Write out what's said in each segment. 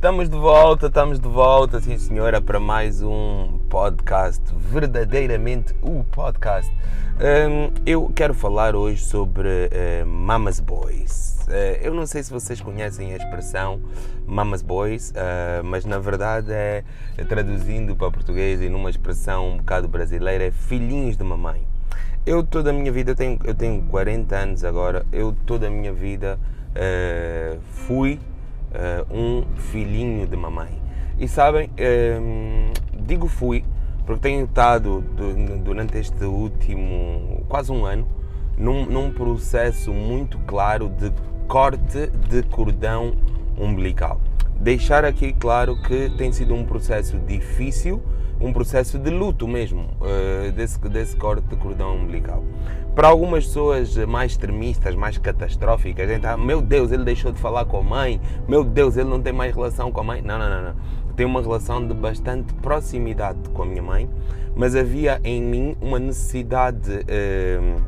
Estamos de volta, estamos de volta, sim senhora, para mais um podcast, verdadeiramente o podcast. Um, eu quero falar hoje sobre uh, Mamas Boys. Uh, eu não sei se vocês conhecem a expressão Mamas Boys, uh, mas na verdade é, traduzindo para português e numa expressão um bocado brasileira, é filhinhos de mamãe. Eu toda a minha vida, eu tenho, eu tenho 40 anos agora, eu toda a minha vida fui uh, um filhinho de mamãe. E sabem, uh, digo fui, porque tenho estado durante este último quase um ano num, num processo muito claro de corte de cordão umbilical. Deixar aqui claro que tem sido um processo difícil, um processo de luto mesmo, uh, desse, desse corte de cordão umbilical. Para algumas pessoas mais extremistas, mais catastróficas, então, meu Deus, ele deixou de falar com a mãe, meu Deus, ele não tem mais relação com a mãe. Não, não, não, não. Tenho uma relação de bastante proximidade com a minha mãe, mas havia em mim uma necessidade uh,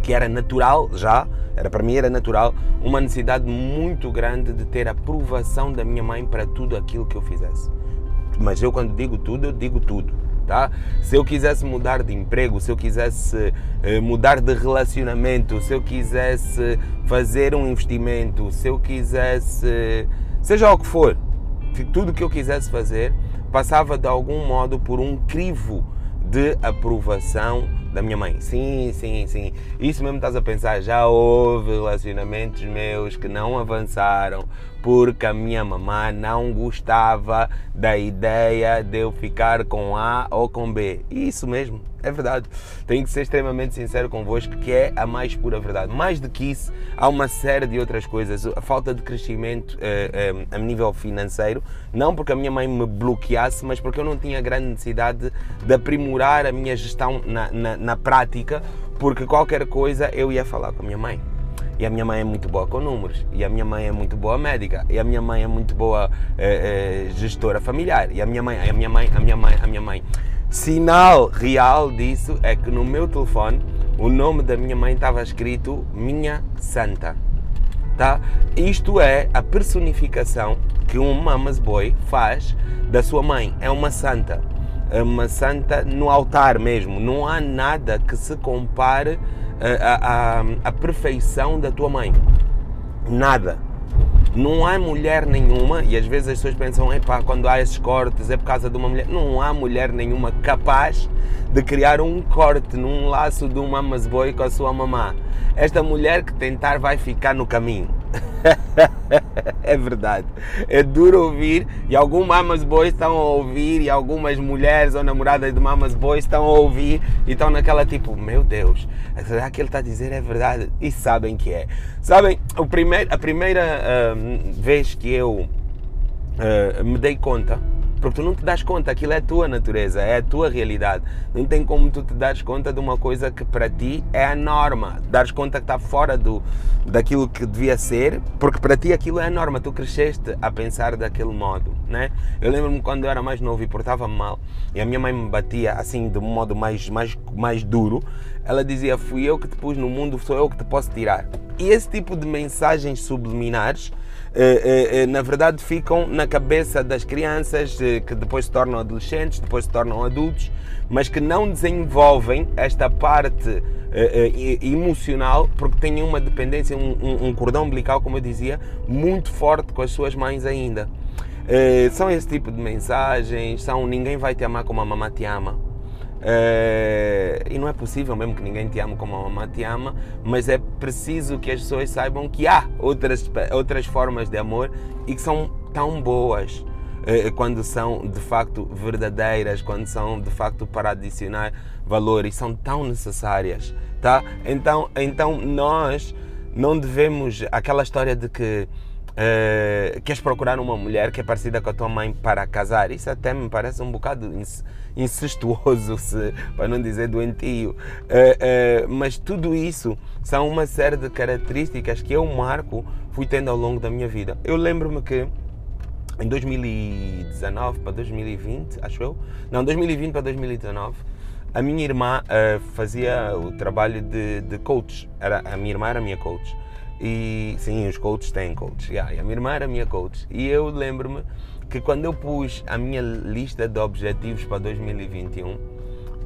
que era natural já, era para mim era natural, uma necessidade muito grande de ter a aprovação da minha mãe para tudo aquilo que eu fizesse. Mas eu quando digo tudo, eu digo tudo tá? Se eu quisesse mudar de emprego, se eu quisesse eh, mudar de relacionamento, se eu quisesse fazer um investimento, se eu quisesse, seja o que for, tudo que eu quisesse fazer, passava de algum modo por um crivo de aprovação da minha mãe. Sim, sim, sim. Isso mesmo estás a pensar. Já houve relacionamentos meus que não avançaram porque a minha mamã não gostava da ideia de eu ficar com A ou com B. Isso mesmo, é verdade. Tenho que ser extremamente sincero convosco que é a mais pura verdade. Mais do que isso, há uma série de outras coisas. A falta de crescimento eh, eh, a nível financeiro, não porque a minha mãe me bloqueasse, mas porque eu não tinha grande necessidade de aprimorar a minha gestão na, na, na prática, porque qualquer coisa eu ia falar com a minha mãe. E a minha mãe é muito boa com números, e a minha mãe é muito boa médica, e a minha mãe é muito boa é, é, gestora familiar, e a minha mãe, a minha mãe, a minha mãe, a minha mãe. Sinal real disso é que no meu telefone o nome da minha mãe estava escrito Minha Santa. Tá? Isto é a personificação que um mamas boy faz da sua mãe. É uma santa. É uma santa no altar mesmo. Não há nada que se compare a, a, a perfeição da tua mãe. Nada. Não há mulher nenhuma, e às vezes as pessoas pensam, epá, quando há esses cortes é por causa de uma mulher. Não há mulher nenhuma capaz de criar um corte num laço de um mamas com a sua mamã. Esta mulher que tentar vai ficar no caminho. é verdade. É duro ouvir e alguns mamas boys estão a ouvir e algumas mulheres ou namoradas de mamas boys estão a ouvir e estão naquela tipo, meu Deus, será que ele está a dizer é verdade? E sabem que é. Sabem, o primeiro, a primeira uh, vez que eu uh, me dei conta porque tu não te das conta, aquilo é a tua natureza, é a tua realidade. Não tem como tu te dares conta de uma coisa que para ti é a norma. Dares conta que está fora do, daquilo que devia ser, porque para ti aquilo é a norma. Tu cresceste a pensar daquele modo, né? Eu lembro-me quando eu era mais novo e portava mal, e a minha mãe me batia assim de um modo mais, mais, mais duro. Ela dizia: Fui eu que te pus no mundo, sou eu que te posso tirar. E esse tipo de mensagens subliminares na verdade ficam na cabeça das crianças que depois se tornam adolescentes, depois se tornam adultos, mas que não desenvolvem esta parte emocional porque têm uma dependência, um, um cordão umbilical, como eu dizia, muito forte com as suas mães ainda. São esse tipo de mensagens, são ninguém vai te amar como a mamãe te ama é, e não é possível mesmo que ninguém te ame como a mamãe te ama, mas é preciso que as pessoas saibam que há outras, outras formas de amor e que são tão boas é, quando são de facto verdadeiras, quando são de facto para adicionar valor e são tão necessárias, tá? Então, então nós não devemos aquela história de que uh, queres procurar uma mulher que é parecida com a tua mãe para casar. Isso até me parece um bocado incestuoso, se, para não dizer doentio. Uh, uh, mas tudo isso são uma série de características que eu, Marco, fui tendo ao longo da minha vida. Eu lembro-me que em 2019 para 2020, acho eu, não, 2020 para 2019, a minha irmã fazia o trabalho de, de coach. Era, a minha irmã era minha coach. E sim, os coaches têm coaches. Yeah, e a minha irmã era minha coach. E eu lembro-me que quando eu pus a minha lista de objetivos para 2021,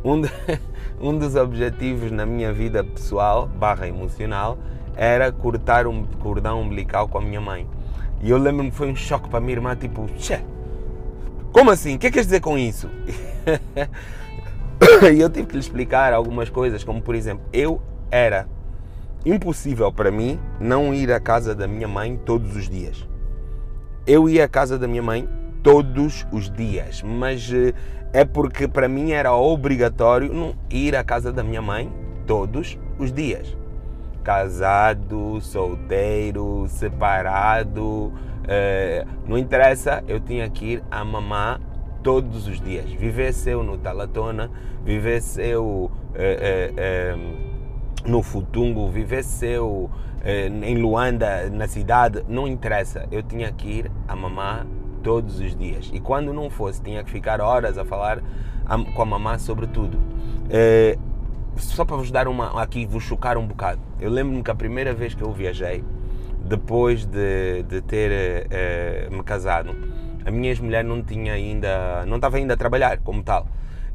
um, de, um dos objetivos na minha vida pessoal barra emocional era cortar um cordão umbilical com a minha mãe. E eu lembro-me que foi um choque para a minha irmã, tipo, Tchê, como assim? O que é que queres dizer com isso? e eu tive que lhe explicar algumas coisas, como por exemplo, eu era impossível para mim não ir à casa da minha mãe todos os dias. Eu ia à casa da minha mãe todos os dias, mas eh, é porque para mim era obrigatório não ir à casa da minha mãe todos os dias. Casado, solteiro, separado, eh, não interessa, eu tinha que ir a mamar todos os dias. Vivesse eu no Talatona, vivesse eu eh, no Futungo, vivesse eu em Luanda, na cidade, não interessa, eu tinha que ir a mamar todos os dias. E quando não fosse, tinha que ficar horas a falar com a mamã sobre tudo. É, só para vos dar uma aqui, vos chocar um bocado. Eu lembro-me que a primeira vez que eu viajei, depois de, de ter é, me casado, a minha ex-mulher não tinha ainda, não estava ainda a trabalhar como tal.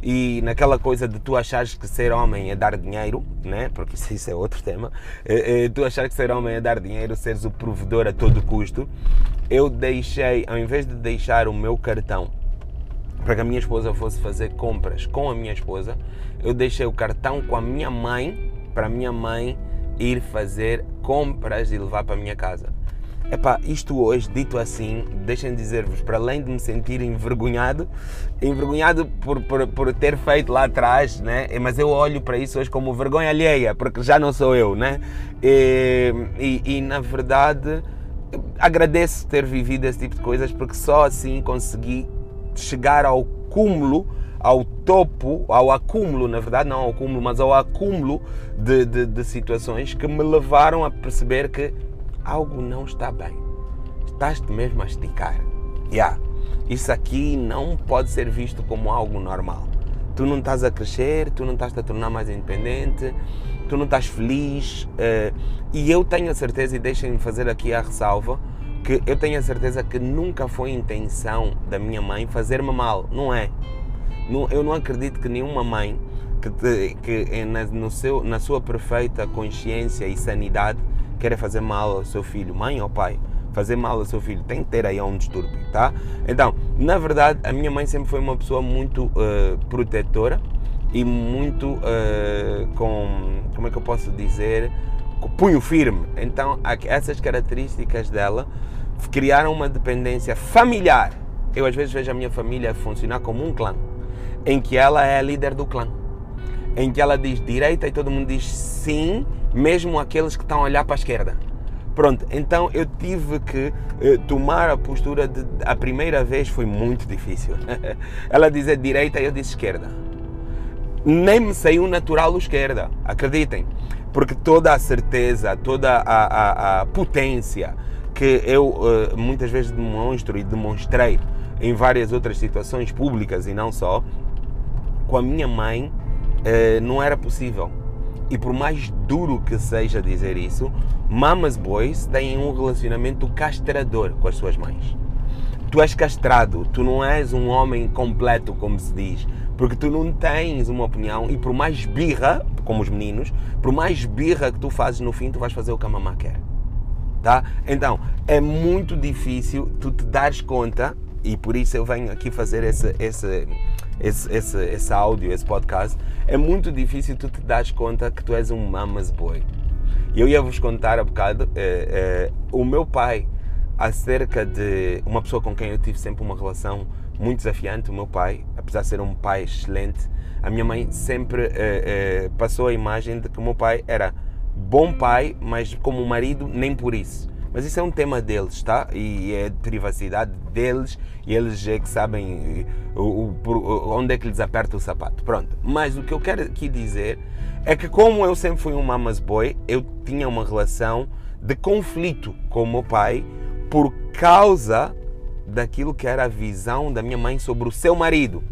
E naquela coisa de tu achares que ser homem é dar dinheiro, né? porque isso, é outro tema, é, é, tu achar que ser homem é dar dinheiro, seres o provedor a todo custo, eu deixei, ao invés de deixar o meu cartão para que a minha esposa fosse fazer compras com a minha esposa, eu deixei o cartão com a minha mãe, para a minha mãe ir fazer compras e levar para a minha casa. Epá, isto hoje, dito assim, deixem dizer-vos, para além de me sentir envergonhado, envergonhado por, por, por, ter feito lá atrás, né? mas eu olho para isso hoje como vergonha alheia, porque já não sou eu, né? E, e, e na verdade agradeço ter vivido esse tipo de coisas, porque só assim consegui chegar ao cúmulo, ao topo, ao acúmulo, na verdade, não ao cúmulo, mas ao acúmulo de, de, de situações que me levaram a perceber que algo não está bem. Estás-te mesmo a esticar. Yeah. Isso aqui não pode ser visto como algo normal. Tu não estás a crescer, tu não estás a tornar mais independente, tu não estás feliz. Uh, e eu tenho a certeza, e deixem-me fazer aqui a ressalva, que eu tenho a certeza que nunca foi intenção da minha mãe fazer-me mal. Não é. Não, eu não acredito que nenhuma mãe que, te, que na, no seu, na sua perfeita consciência e sanidade querer fazer mal ao seu filho, mãe ou pai, fazer mal ao seu filho, tem que ter aí um distúrbio, tá? Então, na verdade, a minha mãe sempre foi uma pessoa muito uh, protetora e muito uh, com, como é que eu posso dizer, com punho firme. Então, essas características dela criaram uma dependência familiar. Eu às vezes vejo a minha família funcionar como um clã, em que ela é a líder do clã, em que ela diz direita e todo mundo diz sim mesmo aqueles que estão a olhar para a esquerda. Pronto, então eu tive que eh, tomar a postura de. A primeira vez foi muito difícil. Ela dizia direita e eu disse esquerda. Nem me saiu natural o esquerda, acreditem. Porque toda a certeza, toda a, a, a potência que eu eh, muitas vezes demonstro e demonstrei em várias outras situações públicas e não só, com a minha mãe eh, não era possível e por mais duro que seja dizer isso, mamas boys têm um relacionamento castrador com as suas mães. Tu és castrado, tu não és um homem completo, como se diz, porque tu não tens uma opinião e por mais birra, como os meninos, por mais birra que tu fazes no fim, tu vais fazer o que a mamã quer. Tá? Então, é muito difícil tu te dares conta, e por isso eu venho aqui fazer esse, esse, esse, esse, esse áudio, esse podcast, é muito difícil tu te dares conta que tu és um mama's boy. Eu ia vos contar há bocado, é, é, o meu pai, acerca de uma pessoa com quem eu tive sempre uma relação muito desafiante, o meu pai, apesar de ser um pai excelente, a minha mãe sempre é, passou a imagem de que o meu pai era bom pai, mas como marido, nem por isso. Mas isso é um tema deles, tá? E é de privacidade deles e eles é que sabem o, o, onde é que lhes aperta o sapato. Pronto. Mas o que eu quero aqui dizer é que, como eu sempre fui um mama's boy, eu tinha uma relação de conflito com o meu pai por causa daquilo que era a visão da minha mãe sobre o seu marido.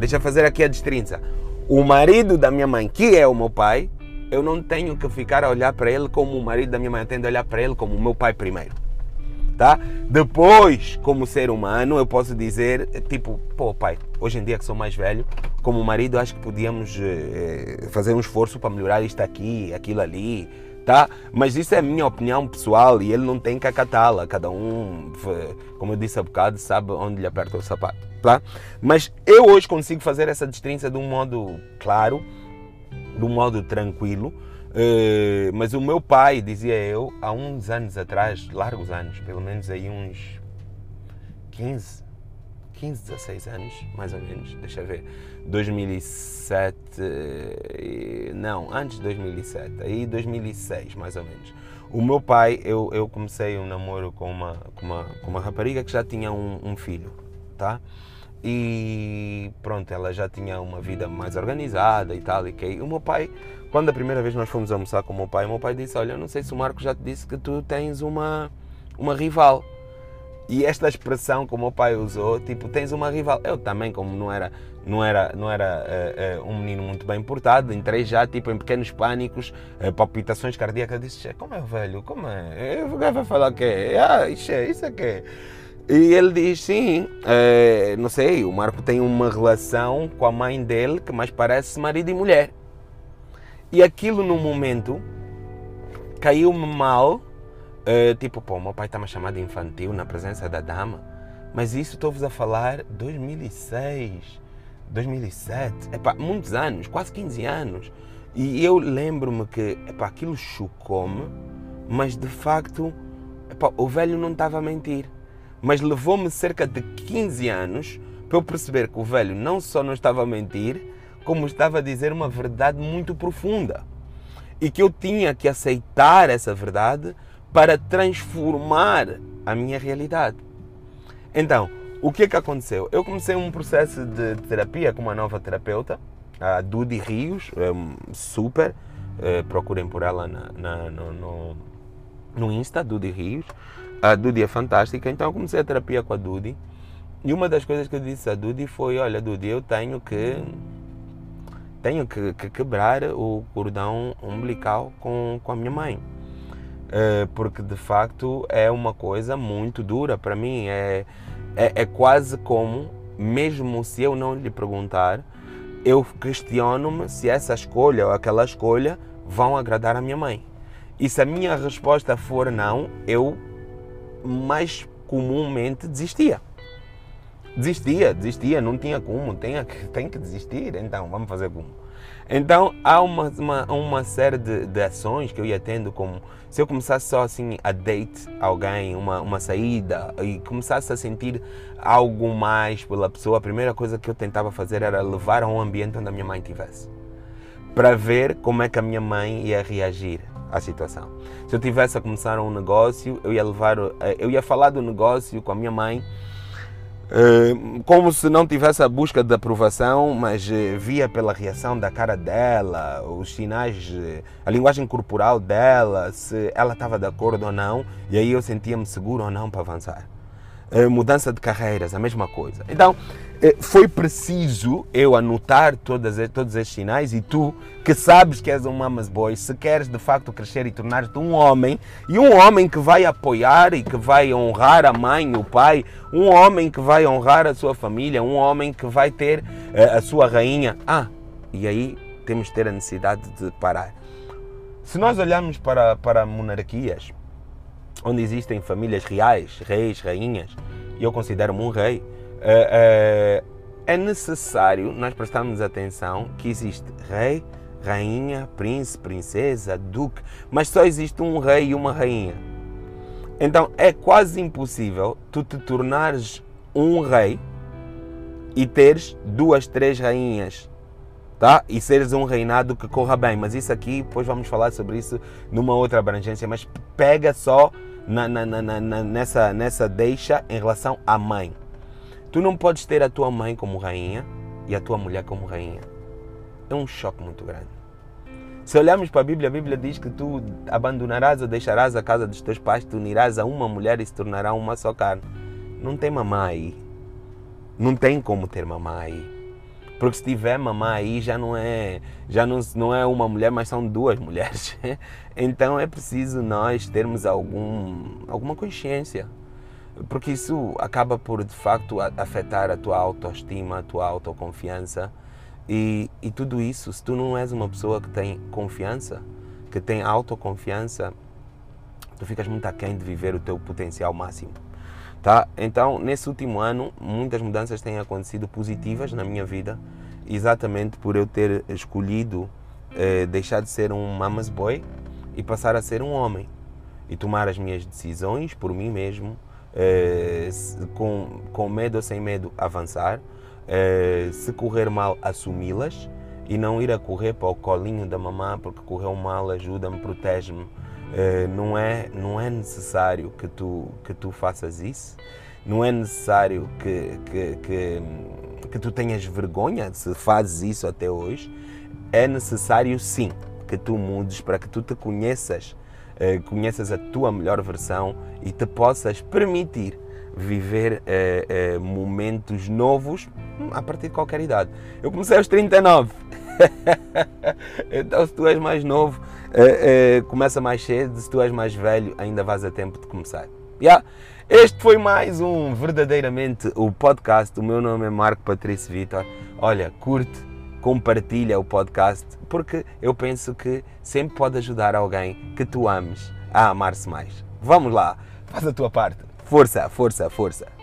Deixa eu fazer aqui a destrinça. O marido da minha mãe, que é o meu pai, eu não tenho que ficar a olhar para ele como o marido da minha mãe, eu tenho de olhar para ele como o meu pai primeiro. Tá? Depois, como ser humano, eu posso dizer, tipo, pô, pai, hoje em dia que sou mais velho, como marido, acho que podíamos eh, fazer um esforço para melhorar isto aqui, aquilo ali, tá? Mas isso é a minha opinião pessoal e ele não tem que acatá-la. Cada um, como eu disse há bocado, sabe onde lhe aperta o sapato, tá? Mas eu hoje consigo fazer essa distinção de um modo claro, de um modo tranquilo. Uh, mas o meu pai, dizia eu, há uns anos atrás, largos anos, pelo menos aí uns 15, 15, 16 anos, mais ou menos, deixa eu ver, 2007, não, antes de 2007, aí 2006, mais ou menos. O meu pai, eu, eu comecei um namoro com uma, com uma, com uma rapariga que já tinha um, um filho, tá? E pronto, ela já tinha uma vida mais organizada e tal. E que o meu pai, quando a primeira vez nós fomos almoçar com o meu pai, o meu pai disse: Olha, eu não sei se o Marco já te disse que tu tens uma, uma rival. E esta expressão que o meu pai usou, tipo, tens uma rival. Eu também, como não era, não era, não era uh, uh, um menino muito bem portado, entrei já tipo em pequenos pânicos, uh, palpitações cardíacas. Disse: Como é, velho? Como é? O vai falar o quê? Ah, isso é, isso é que e ele diz: sim, é, não sei, o Marco tem uma relação com a mãe dele que mais parece marido e mulher. E aquilo no momento caiu-me mal, é, tipo, pô, meu pai está-me a chamar de infantil na presença da dama. Mas isso estou-vos a falar 2006, 2007, epá, muitos anos, quase 15 anos. E eu lembro-me que epá, aquilo chocou-me, mas de facto epá, o velho não estava a mentir mas levou-me cerca de 15 anos para eu perceber que o velho não só não estava a mentir, como estava a dizer uma verdade muito profunda. E que eu tinha que aceitar essa verdade para transformar a minha realidade. Então, o que é que aconteceu? Eu comecei um processo de terapia com uma nova terapeuta, a Dudi Rios, é super, é, procurem por ela na, na, no, no, no Insta, Dudi Rios. A Dudi é fantástica, então comecei a terapia com a Dudi. E uma das coisas que eu disse a Dudi foi: Olha, Dudi, eu tenho que tenho que, que quebrar o cordão umbilical com, com a minha mãe. É, porque de facto é uma coisa muito dura para mim. É, é, é quase como, mesmo se eu não lhe perguntar, eu questiono-me se essa escolha ou aquela escolha vão agradar a minha mãe. E se a minha resposta for não, eu mais comumente desistia. Desistia, desistia, não tinha como, tem, tem que desistir, então vamos fazer como. Então há uma, uma, uma série de, de, ações que eu ia tendo, como se eu começasse só assim a date alguém, uma, uma saída, e começasse a sentir algo mais pela pessoa, a primeira coisa que eu tentava fazer era levar a um ambiente onde a minha mãe estivesse, para ver como é que a minha mãe ia reagir à situação. Se eu tivesse a começar um negócio, eu ia levar, eh, eu ia falar do negócio com a minha mãe, eh, como se não tivesse a busca de aprovação, mas eh, via pela reação da cara dela, os sinais, a linguagem corporal dela, se ela estava de acordo ou não, e aí eu sentia-me seguro ou não para avançar. Mudança de carreiras, a mesma coisa. Então, é, foi preciso eu anotar todas, todos estes sinais e tu, que sabes que és um mamas boy, se queres de facto crescer e tornar-te um homem, e um homem que vai apoiar e que vai honrar a mãe, o pai, um homem que vai honrar a sua família, um homem que vai ter uh, a sua rainha. Ah, e aí temos de ter a necessidade de parar. Se nós olharmos para, para monarquias, onde existem famílias reais, reis, rainhas, e eu considero-me um rei, é, é, é necessário nós prestarmos atenção que existe rei, rainha, príncipe, princesa, duque, mas só existe um rei e uma rainha. Então é quase impossível tu te tornares um rei e teres duas, três rainhas, tá? E seres um reinado que corra bem. Mas isso aqui, depois vamos falar sobre isso numa outra abrangência. Mas pega só na, na, na, nessa, nessa deixa em relação à mãe. Tu não podes ter a tua mãe como rainha e a tua mulher como rainha. É um choque muito grande. Se olharmos para a Bíblia, a Bíblia diz que tu abandonarás ou deixarás a casa dos teus pais, tu unirás a uma mulher e se tornará uma só carne. Não tem mamãe aí. Não tem como ter mamãe aí. Porque se tiver mamã aí já não é já não, não é uma mulher, mas são duas mulheres. Então é preciso nós termos algum, alguma consciência. Porque isso acaba por de facto afetar a tua autoestima, a tua autoconfiança. E, e tudo isso, se tu não és uma pessoa que tem confiança, que tem autoconfiança, tu ficas muito aquém de viver o teu potencial máximo. Tá? Então, nesse último ano, muitas mudanças têm acontecido positivas na minha vida, exatamente por eu ter escolhido eh, deixar de ser um mama's boy e passar a ser um homem e tomar as minhas decisões por mim mesmo, eh, com, com medo ou sem medo, avançar, eh, se correr mal, assumi-las e não ir a correr para o colinho da mamã porque correu mal, ajuda-me, protege-me eh, não, é, não é necessário que tu, que tu faças isso, não é necessário que, que, que, que tu tenhas vergonha se fazes isso até hoje. É necessário sim que tu mudes para que tu te conheças, eh, conheças a tua melhor versão e te possas permitir viver eh, momentos novos hum, a partir de qualquer idade. Eu comecei aos 39. então, se tu és mais novo, uh, uh, começa mais cedo. Se tu és mais velho, ainda vais a tempo de começar. Yeah. Este foi mais um verdadeiramente o podcast. O meu nome é Marco Patrício Vitor. Olha, curte, compartilha o podcast, porque eu penso que sempre pode ajudar alguém que tu ames a amar-se mais. Vamos lá, faz a tua parte. Força, força, força.